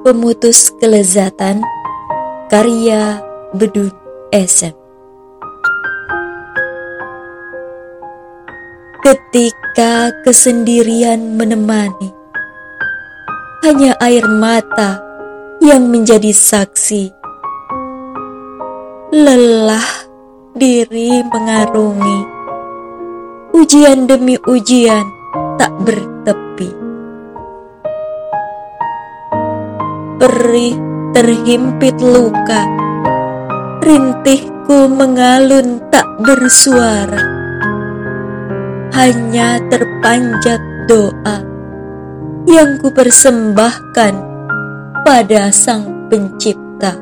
Pemutus Kelezatan Karya Bedun SM Ketika kesendirian menemani Hanya air mata yang menjadi saksi. Lelah diri mengarungi. Ujian demi ujian tak bertepi perih terhimpit luka. Rintihku mengalun tak bersuara. Hanya terpanjat doa Yang ku persembahkan pada sang pencipta.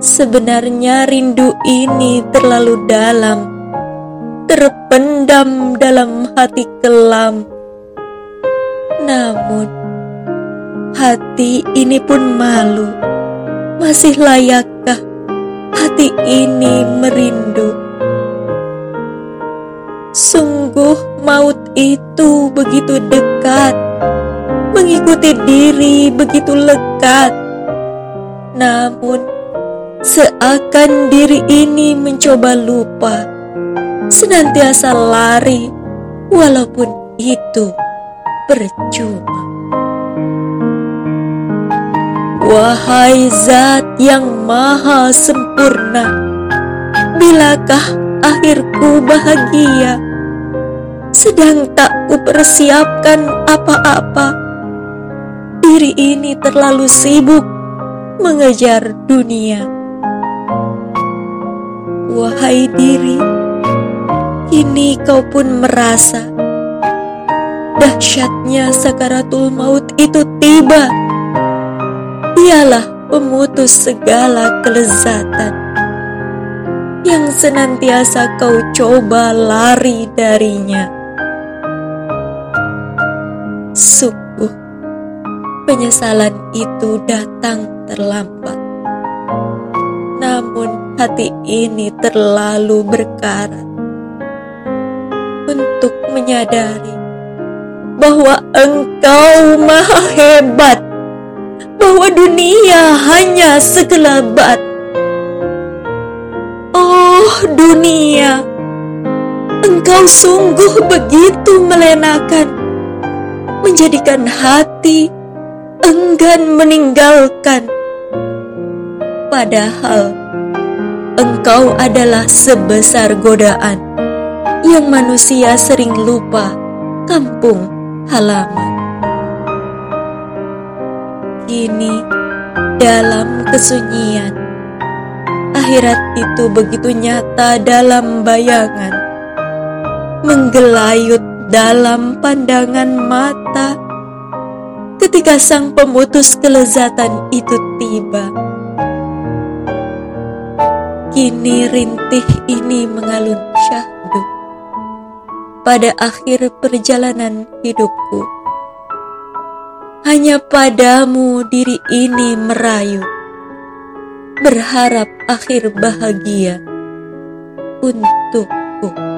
Sebenarnya rindu ini terlalu dalam Terpendam dalam hati kelam. Namun Hati ini pun malu. Masih layakkah hati ini merindu? Sungguh maut itu begitu dekat, mengikuti diri begitu lekat. Namun, seakan diri ini mencoba lupa, senantiasa lari, walaupun itu percuma. Wahai zat yang maha sempurna, bilakah akhirku bahagia? Sedang tak kupersiapkan apa-apa. Diri ini terlalu sibuk mengejar dunia. Wahai diri, kini kau pun merasa dahsyatnya sakaratul maut itu tiba Dialah pemutus segala kelezatan yang senantiasa kau coba lari darinya. Sungguh, penyesalan itu datang terlambat. Namun hati ini terlalu berkarat untuk menyadari bahwa engkau maha hebat bahwa dunia hanya sekelebat. Oh dunia, engkau sungguh begitu melenakan, menjadikan hati enggan meninggalkan. Padahal engkau adalah sebesar godaan yang manusia sering lupa kampung halaman kini dalam kesunyian. Akhirat itu begitu nyata dalam bayangan, menggelayut dalam pandangan mata ketika sang pemutus kelezatan itu tiba. Kini rintih ini mengalun syahdu pada akhir perjalanan hidupku hanya padamu diri ini merayu, berharap akhir bahagia untukku.